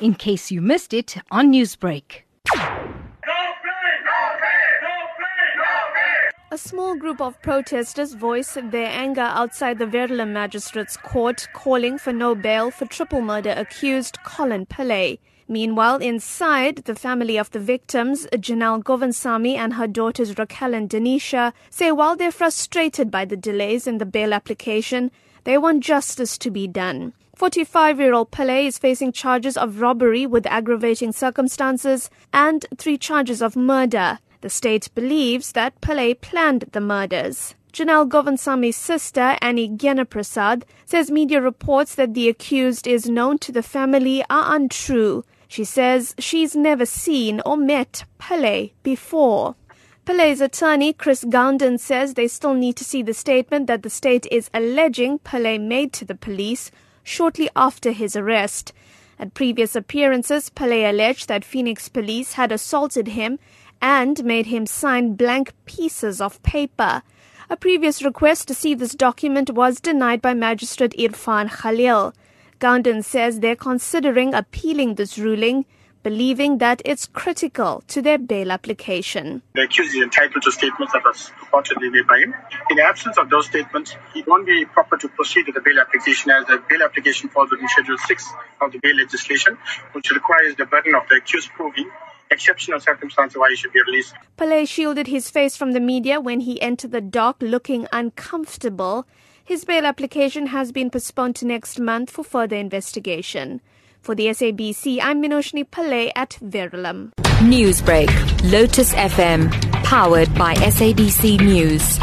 in case you missed it on Newsbreak. A small group of protesters voiced their anger outside the Verulam Magistrates Court, calling for no bail for triple murder accused Colin Pillay. Meanwhile, inside, the family of the victims, Janelle Govindsamy and her daughters Rackelle and Denisha, say while they're frustrated by the delays in the bail application, they want justice to be done. 45 year old Pillay is facing charges of robbery with aggravating circumstances and three charges of murder. The state believes that Pillay planned the murders. Janelle Govindsamy's sister, Annie Gyanaprasad, says media reports that the accused is known to the family are untrue. She says she's never seen or met Pillay before. Pillay's attorney, Chris Gounden, says they still need to see the statement that the state is alleging Pillay made to the police shortly after his arrest. At previous appearances, Pillay alleged that Phoenix police had assaulted him and made him sign blank pieces of paper. A previous request to see this document was denied by Magistrate Irfan Khalil. Gounden says they're considering appealing this ruling, believing that it's critical to their bail application. The accused is entitled to statements that was purportedly made by him. In the absence of those statements, it won't be proper to proceed with the bail application as the bail application falls within Schedule 6 of the bail legislation, which requires the burden of the accused proving exceptional circumstances why he should be released. Pillay shielded his face from the media when he entered the dock looking uncomfortable. His bail application has been postponed to next month for further investigation. For the SABC, I'm Minoshni Pillay at Verulam. Newsbreak, Lotus FM, powered by SABC News.